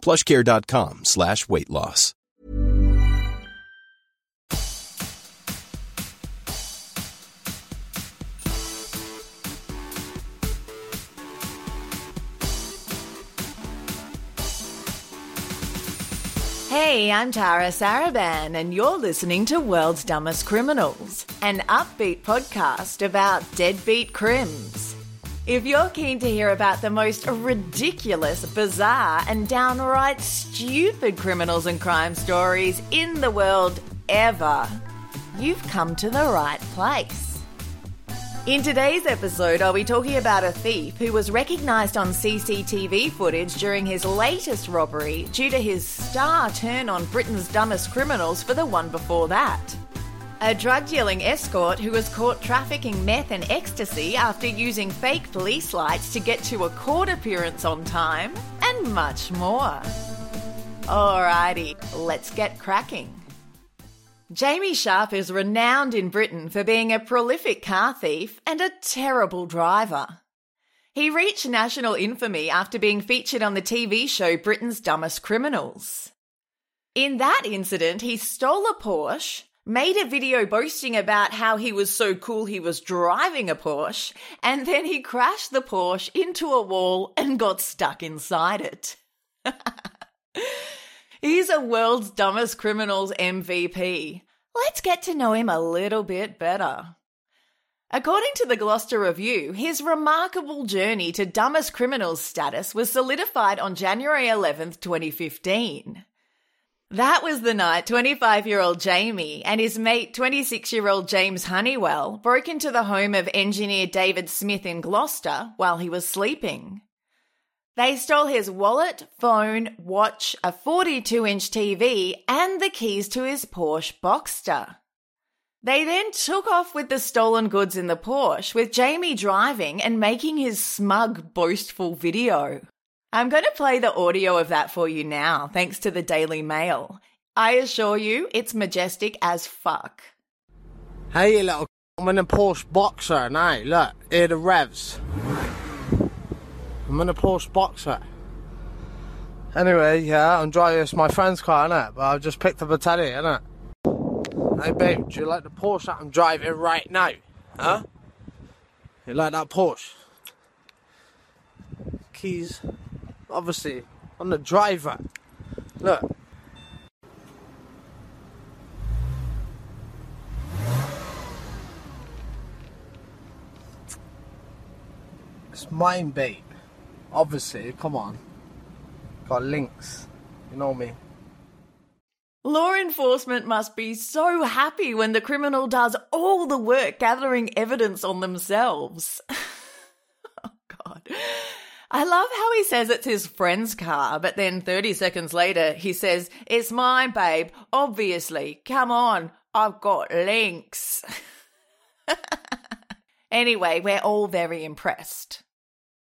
plushcare.com slash weight loss. Hey, I'm Tara Saraban, and you're listening to World's Dumbest Criminals, an upbeat podcast about deadbeat crims. If you're keen to hear about the most ridiculous, bizarre, and downright stupid criminals and crime stories in the world ever, you've come to the right place. In today's episode, I'll be talking about a thief who was recognised on CCTV footage during his latest robbery due to his star turn on Britain's dumbest criminals for the one before that. A drug dealing escort who was caught trafficking meth and ecstasy after using fake police lights to get to a court appearance on time, and much more. Alrighty, let's get cracking. Jamie Sharp is renowned in Britain for being a prolific car thief and a terrible driver. He reached national infamy after being featured on the TV show Britain's Dumbest Criminals. In that incident, he stole a Porsche, made a video boasting about how he was so cool he was driving a Porsche, and then he crashed the Porsche into a wall and got stuck inside it. He's a world's dumbest criminals MVP. Let's get to know him a little bit better. According to the Gloucester Review, his remarkable journey to dumbest criminals status was solidified on January 11th, 2015. That was the night 25 year old Jamie and his mate 26 year old James Honeywell broke into the home of engineer David Smith in Gloucester while he was sleeping. They stole his wallet, phone, watch, a 42 inch TV, and the keys to his Porsche Boxster. They then took off with the stolen goods in the Porsche, with Jamie driving and making his smug, boastful video. I'm going to play the audio of that for you now, thanks to the Daily Mail. I assure you, it's majestic as fuck. Hey, you little. I'm in a Porsche Boxer now. Look, here the revs. I'm in a Porsche Boxer. Anyway, yeah, I'm driving. It's my friend's car, innit? But I've just picked up a teddy, innit? Hey, babe, do you like the Porsche that I'm driving right now? Huh? You like that Porsche? Keys, obviously, on the driver. Look. It's mine, babe. Obviously, come on. Got links. You know me. Law enforcement must be so happy when the criminal does all the work gathering evidence on themselves. oh, God. I love how he says it's his friend's car, but then 30 seconds later he says, It's mine, babe. Obviously. Come on. I've got links. anyway, we're all very impressed.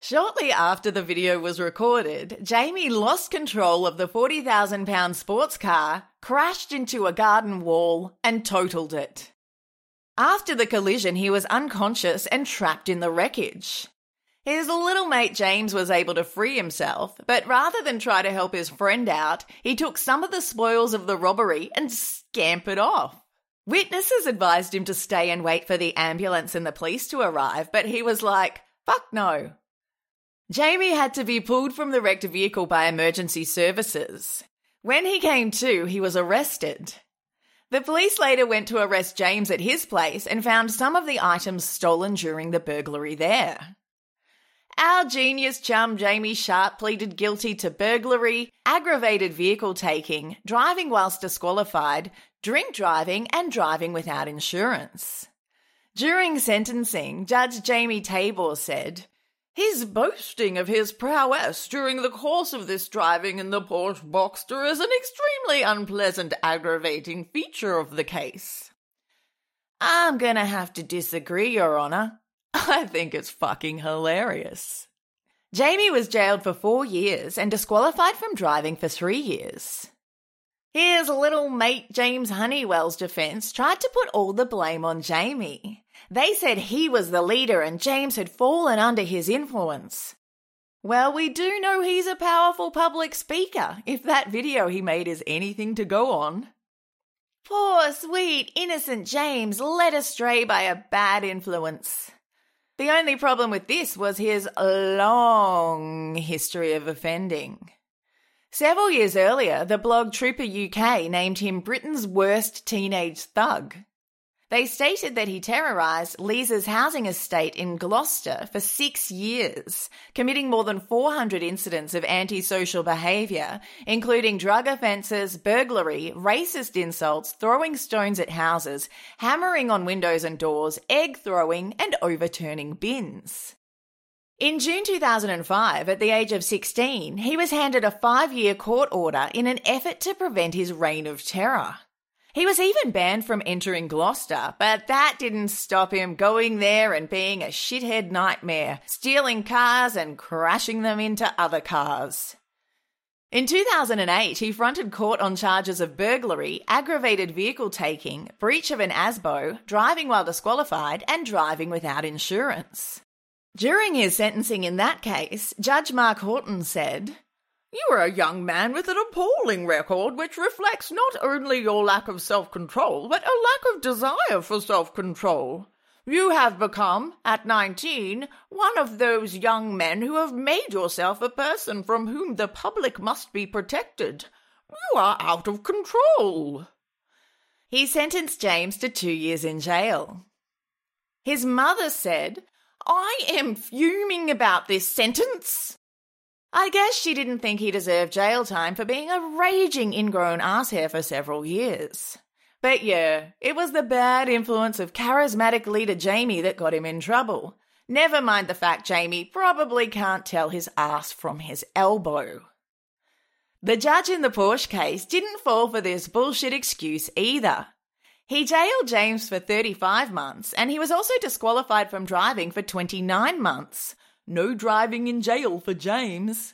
Shortly after the video was recorded, Jamie lost control of the £40,000 sports car, crashed into a garden wall, and totaled it. After the collision, he was unconscious and trapped in the wreckage. His little mate James was able to free himself, but rather than try to help his friend out, he took some of the spoils of the robbery and scampered off. Witnesses advised him to stay and wait for the ambulance and the police to arrive, but he was like, fuck no, Jamie had to be pulled from the wrecked vehicle by emergency services. When he came to, he was arrested. The police later went to arrest James at his place and found some of the items stolen during the burglary there. Our genius chum Jamie Sharp pleaded guilty to burglary, aggravated vehicle taking, driving whilst disqualified, drink driving, and driving without insurance. During sentencing, Judge Jamie Tabor said, His boasting of his prowess during the course of this driving in the Porsche Boxster is an extremely unpleasant, aggravating feature of the case. I'm gonna have to disagree, Your Honour. I think it's fucking hilarious. Jamie was jailed for four years and disqualified from driving for three years. His little mate James Honeywell's defense tried to put all the blame on Jamie. They said he was the leader and James had fallen under his influence. Well, we do know he's a powerful public speaker, if that video he made is anything to go on. Poor, sweet, innocent James led astray by a bad influence. The only problem with this was his long history of offending. Several years earlier, the blog Trooper UK named him Britain's worst teenage thug. They stated that he terrorised Lisa's housing estate in Gloucester for six years, committing more than 400 incidents of antisocial behaviour, including drug offences, burglary, racist insults, throwing stones at houses, hammering on windows and doors, egg throwing, and overturning bins. In June 2005, at the age of 16, he was handed a five year court order in an effort to prevent his reign of terror. He was even banned from entering Gloucester, but that didn't stop him going there and being a shithead nightmare, stealing cars and crashing them into other cars. In 2008, he fronted court on charges of burglary, aggravated vehicle taking, breach of an ASBO, driving while disqualified, and driving without insurance. During his sentencing in that case, Judge Mark Horton said, You are a young man with an appalling record which reflects not only your lack of self control, but a lack of desire for self control. You have become, at nineteen, one of those young men who have made yourself a person from whom the public must be protected. You are out of control. He sentenced James to two years in jail. His mother said I am fuming about this sentence. I guess she didn't think he deserved jail time for being a raging ingrown asshair for several years. But yeah, it was the bad influence of charismatic leader Jamie that got him in trouble. Never mind the fact Jamie probably can't tell his ass from his elbow. The judge in the Porsche case didn't fall for this bullshit excuse either. He jailed James for 35 months and he was also disqualified from driving for 29 months. No driving in jail for James.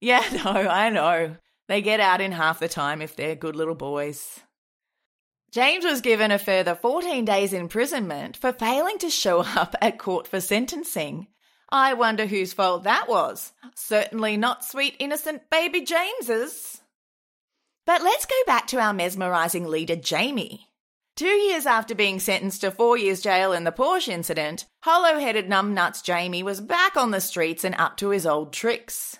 Yeah, no, I know. They get out in half the time if they're good little boys. James was given a further 14 days imprisonment for failing to show up at court for sentencing. I wonder whose fault that was. Certainly not sweet innocent baby James's. But let's go back to our mesmerising leader Jamie. Two years after being sentenced to four years jail in the Porsche incident, hollow headed numbnuts Jamie was back on the streets and up to his old tricks.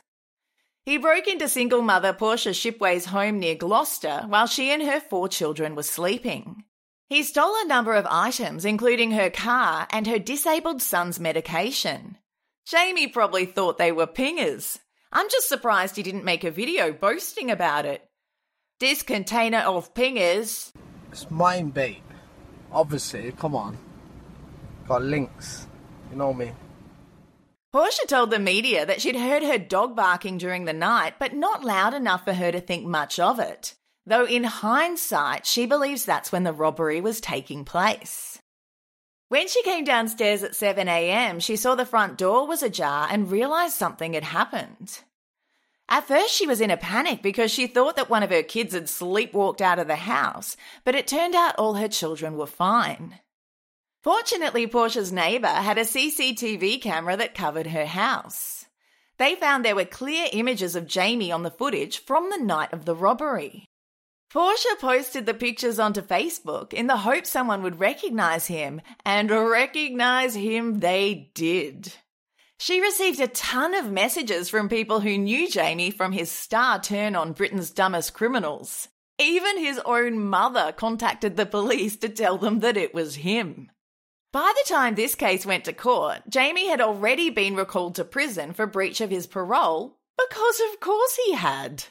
He broke into single mother Portia Shipway's home near Gloucester while she and her four children were sleeping. He stole a number of items, including her car and her disabled son's medication. Jamie probably thought they were pingers. I'm just surprised he didn't make a video boasting about it. This container of pingers it's mine, babe. Obviously, come on. Got links. You know me. Portia told the media that she'd heard her dog barking during the night, but not loud enough for her to think much of it. Though in hindsight, she believes that's when the robbery was taking place. When she came downstairs at 7am, she saw the front door was ajar and realised something had happened. At first, she was in a panic because she thought that one of her kids had sleepwalked out of the house, but it turned out all her children were fine. Fortunately, Portia's neighbour had a CCTV camera that covered her house. They found there were clear images of Jamie on the footage from the night of the robbery. Portia posted the pictures onto Facebook in the hope someone would recognise him, and recognise him they did. She received a ton of messages from people who knew Jamie from his star turn on Britain's Dumbest Criminals. Even his own mother contacted the police to tell them that it was him. By the time this case went to court, Jamie had already been recalled to prison for breach of his parole, because of course he had.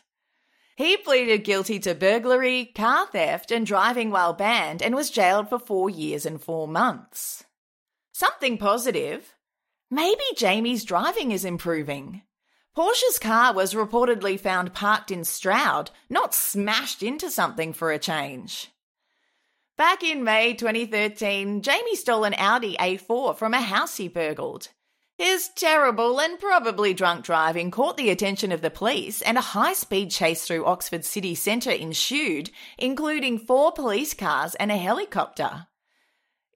He pleaded guilty to burglary, car theft, and driving while banned and was jailed for four years and four months. Something positive maybe Jamie's driving is improving. Portia's car was reportedly found parked in Stroud, not smashed into something for a change. Back in May 2013, Jamie stole an Audi A4 from a house he burgled. His terrible and probably drunk driving caught the attention of the police, and a high speed chase through Oxford city centre ensued, including four police cars and a helicopter.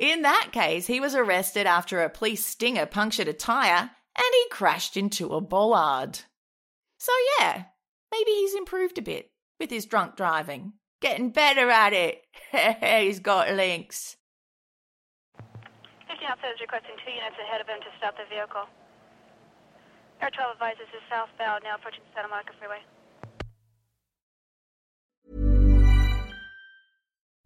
In that case, he was arrested after a police stinger punctured a tyre and he crashed into a bollard. So, yeah, maybe he's improved a bit with his drunk driving. Getting better at it. he's got links. 50 Outsiders requesting two units ahead of him to stop the vehicle. Air 12 advises is southbound, now approaching Santa Monica Freeway.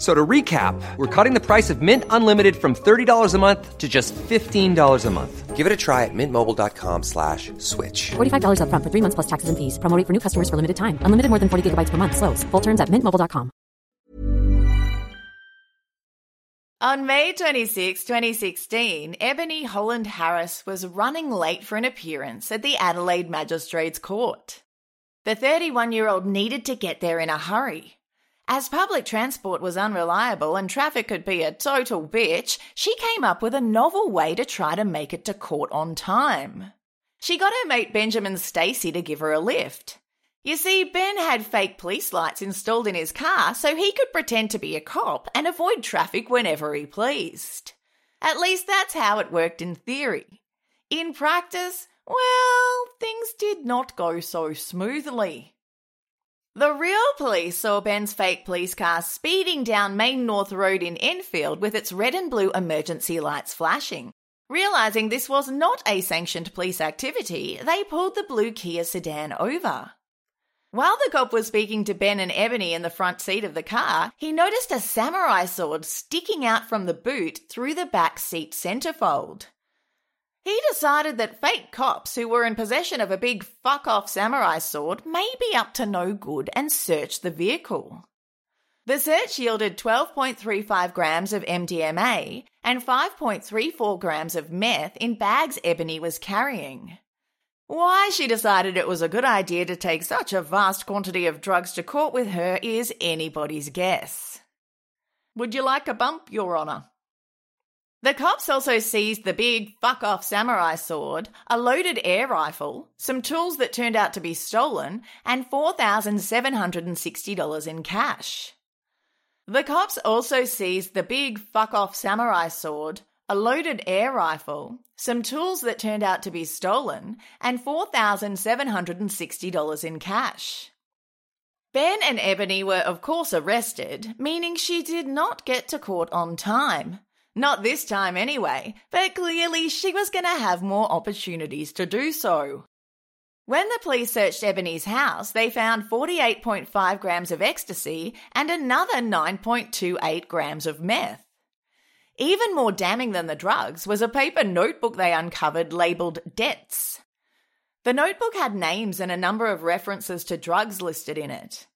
So to recap, we're cutting the price of Mint Unlimited from $30 a month to just $15 a month. Give it a try at mintmobile.com slash switch. $45 up front for three months plus taxes and fees. Promoting for new customers for limited time. Unlimited more than 40 gigabytes per month. Slows. Full terms at mintmobile.com. On May 26, 2016, Ebony Holland Harris was running late for an appearance at the Adelaide Magistrates Court. The 31 year old needed to get there in a hurry. As public transport was unreliable and traffic could be a total bitch, she came up with a novel way to try to make it to court on time. She got her mate Benjamin Stacey to give her a lift. You see, Ben had fake police lights installed in his car so he could pretend to be a cop and avoid traffic whenever he pleased. At least that's how it worked in theory. In practice, well, things did not go so smoothly. The real police saw Ben's fake police car speeding down Main North Road in Enfield with its red and blue emergency lights flashing. Realizing this was not a sanctioned police activity, they pulled the blue Kia sedan over. While the cop was speaking to Ben and Ebony in the front seat of the car, he noticed a samurai sword sticking out from the boot through the back seat centerfold. He decided that fake cops who were in possession of a big fuck off samurai sword may be up to no good and searched the vehicle. The search yielded 12.35 grams of MDMA and 5.34 grams of meth in bags Ebony was carrying. Why she decided it was a good idea to take such a vast quantity of drugs to court with her is anybody's guess. Would you like a bump, Your Honour? The cops also seized the big fuck off samurai sword, a loaded air rifle, some tools that turned out to be stolen, and $4,760 in cash. The cops also seized the big fuck off samurai sword, a loaded air rifle, some tools that turned out to be stolen, and $4,760 in cash. Ben and Ebony were, of course, arrested, meaning she did not get to court on time. Not this time anyway, but clearly she was going to have more opportunities to do so. When the police searched Ebony's house, they found 48.5 grams of ecstasy and another 9.28 grams of meth. Even more damning than the drugs was a paper notebook they uncovered labeled debts. The notebook had names and a number of references to drugs listed in it.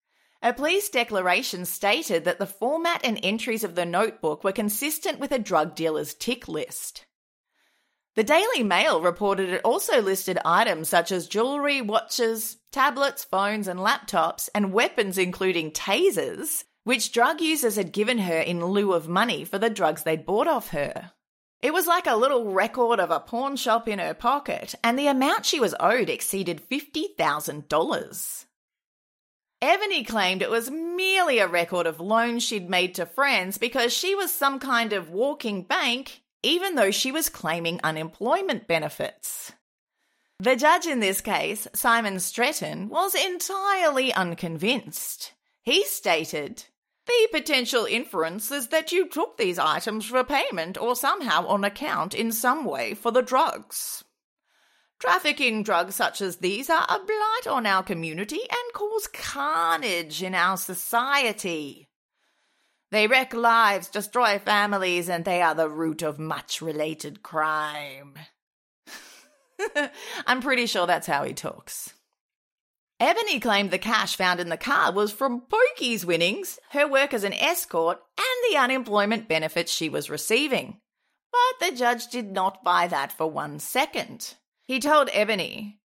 A police declaration stated that the format and entries of the notebook were consistent with a drug dealer's tick list. The Daily Mail reported it also listed items such as jewellery, watches, tablets, phones, and laptops, and weapons including tasers, which drug users had given her in lieu of money for the drugs they'd bought off her. It was like a little record of a pawn shop in her pocket, and the amount she was owed exceeded $50,000. Ebony claimed it was merely a record of loans she'd made to friends because she was some kind of walking bank, even though she was claiming unemployment benefits. The judge in this case, Simon Stretton, was entirely unconvinced. He stated, The potential inference is that you took these items for payment or somehow on account in some way for the drugs. Trafficking drugs such as these are a blight on our community and cause carnage in our society. They wreck lives, destroy families, and they are the root of much related crime. I'm pretty sure that's how he talks. Ebony claimed the cash found in the car was from pokies winnings, her work as an escort, and the unemployment benefits she was receiving. But the judge did not buy that for one second. He told Ebony,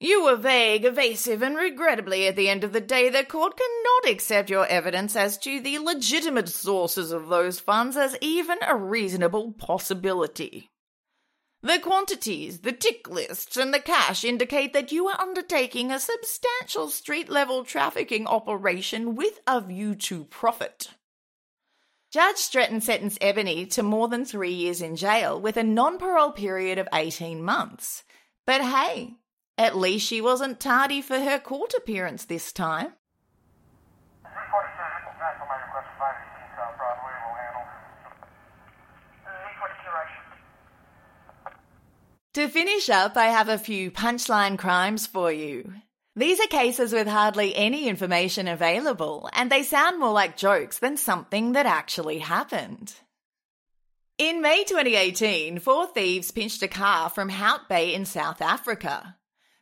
You were vague, evasive, and regrettably, at the end of the day, the court cannot accept your evidence as to the legitimate sources of those funds as even a reasonable possibility. The quantities, the tick lists, and the cash indicate that you are undertaking a substantial street level trafficking operation with a view to profit. Judge Stretton sentenced Ebony to more than three years in jail with a non parole period of 18 months. But hey, at least she wasn't tardy for her court appearance this time. To finish up, I have a few punchline crimes for you. These are cases with hardly any information available, and they sound more like jokes than something that actually happened. In May 2018, four thieves pinched a car from Hout Bay in South Africa.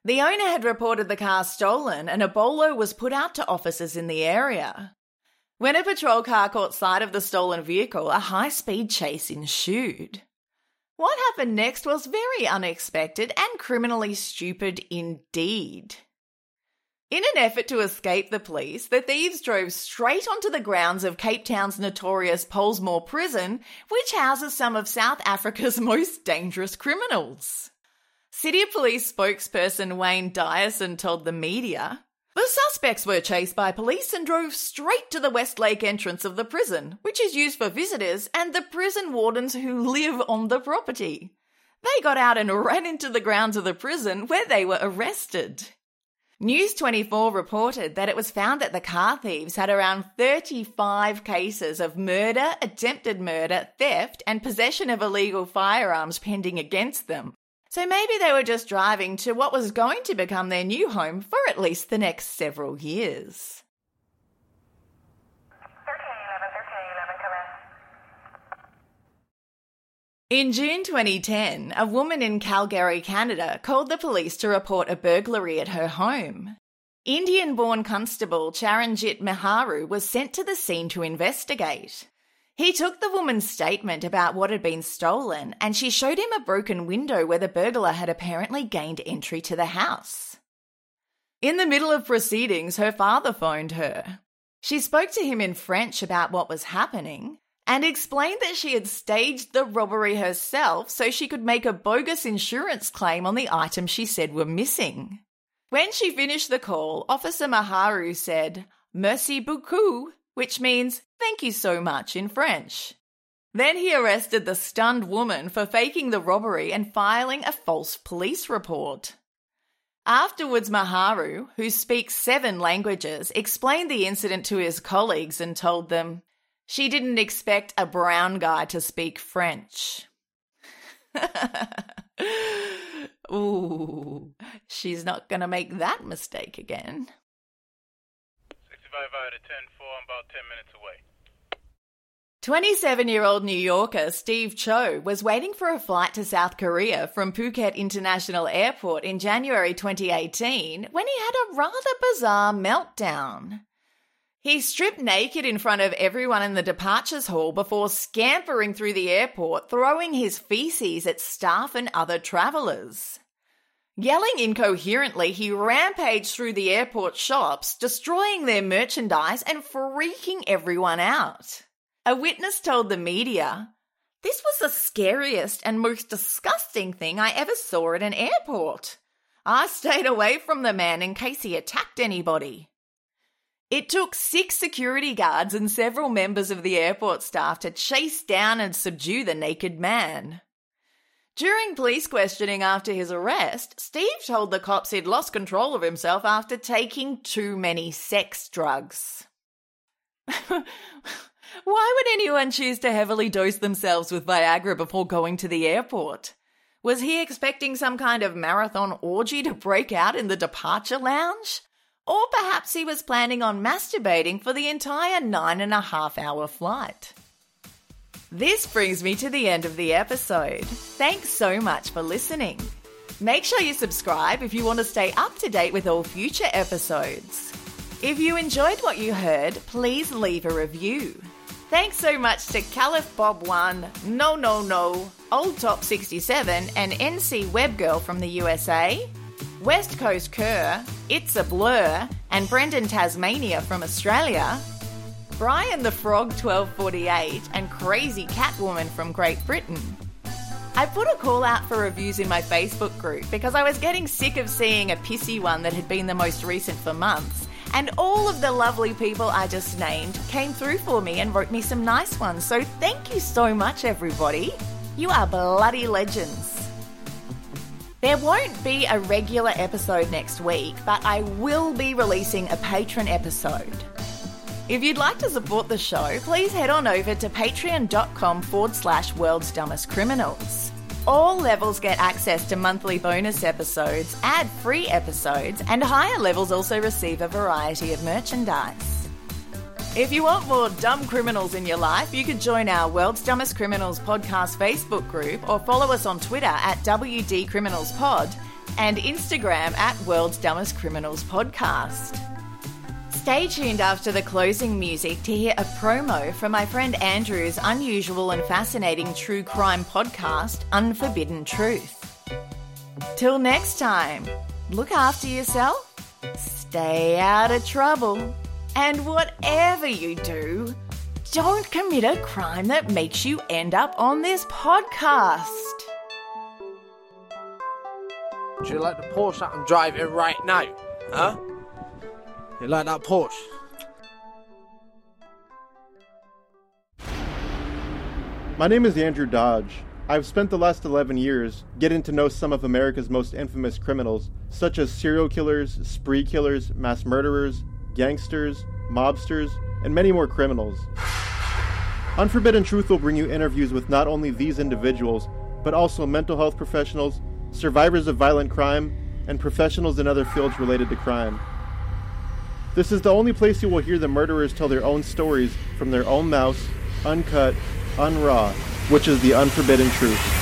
The owner had reported the car stolen, and a bolo was put out to officers in the area. When a patrol car caught sight of the stolen vehicle, a high speed chase ensued. What happened next was very unexpected and criminally stupid indeed. In an effort to escape the police, the thieves drove straight onto the grounds of Cape Town's notorious Pollsmoor prison, which houses some of South Africa's most dangerous criminals. City Police spokesperson Wayne Dyason told the media the suspects were chased by police and drove straight to the Westlake entrance of the prison, which is used for visitors and the prison wardens who live on the property. They got out and ran into the grounds of the prison where they were arrested. News 24 reported that it was found that the car thieves had around 35 cases of murder, attempted murder, theft, and possession of illegal firearms pending against them, so maybe they were just driving to what was going to become their new home for at least the next several years. In June 2010, a woman in Calgary, Canada, called the police to report a burglary at her home. Indian born constable Charanjit Meharu was sent to the scene to investigate. He took the woman's statement about what had been stolen and she showed him a broken window where the burglar had apparently gained entry to the house. In the middle of proceedings, her father phoned her. She spoke to him in French about what was happening and explained that she had staged the robbery herself so she could make a bogus insurance claim on the items she said were missing. When she finished the call, Officer Maharu said, Merci beaucoup, which means thank you so much in French. Then he arrested the stunned woman for faking the robbery and filing a false police report. Afterwards, Maharu, who speaks seven languages, explained the incident to his colleagues and told them she didn't expect a brown guy to speak French. Ooh, she's not going to make that mistake again. 65 out of 10 4, I'm about 10 minutes away. 27 year old New Yorker Steve Cho was waiting for a flight to South Korea from Phuket International Airport in January 2018 when he had a rather bizarre meltdown. He stripped naked in front of everyone in the departures hall before scampering through the airport, throwing his feces at staff and other travellers. Yelling incoherently, he rampaged through the airport shops, destroying their merchandise and freaking everyone out. A witness told the media, This was the scariest and most disgusting thing I ever saw at an airport. I stayed away from the man in case he attacked anybody. It took six security guards and several members of the airport staff to chase down and subdue the naked man. During police questioning after his arrest, Steve told the cops he'd lost control of himself after taking too many sex drugs. Why would anyone choose to heavily dose themselves with Viagra before going to the airport? Was he expecting some kind of marathon orgy to break out in the departure lounge? Or perhaps he was planning on masturbating for the entire nine and a half hour flight. This brings me to the end of the episode. Thanks so much for listening. Make sure you subscribe if you want to stay up to date with all future episodes. If you enjoyed what you heard, please leave a review. Thanks so much to Caliph Bob One, No No No, Old Top 67, and NC Webgirl from the USA, West Coast Kerr, It's a Blur, and Brendan Tasmania from Australia, Brian the Frog 1248, and Crazy Catwoman from Great Britain. I put a call out for reviews in my Facebook group because I was getting sick of seeing a pissy one that had been the most recent for months. And all of the lovely people I just named came through for me and wrote me some nice ones. So thank you so much, everybody. You are bloody legends. There won't be a regular episode next week, but I will be releasing a patron episode. If you'd like to support the show, please head on over to patreon.com forward slash world's dumbest criminals. All levels get access to monthly bonus episodes, ad free episodes, and higher levels also receive a variety of merchandise. If you want more dumb criminals in your life, you could join our World's Dumbest Criminals podcast Facebook group or follow us on Twitter at WD Criminals Pod and Instagram at World's Dumbest Criminals Podcast. Stay tuned after the closing music to hear a promo from my friend Andrew's unusual and fascinating true crime podcast, Unforbidden Truth. Till next time, look after yourself, stay out of trouble, and whatever you do, don't commit a crime that makes you end up on this podcast. Do you like the Porsche I'm driving right now? Huh? You like that Porsche? My name is Andrew Dodge. I've spent the last 11 years getting to know some of America's most infamous criminals, such as serial killers, spree killers, mass murderers, gangsters, mobsters, and many more criminals. Unforbidden Truth will bring you interviews with not only these individuals, but also mental health professionals, survivors of violent crime, and professionals in other fields related to crime. This is the only place you will hear the murderers tell their own stories from their own mouths, uncut, unraw, which is the unforbidden truth.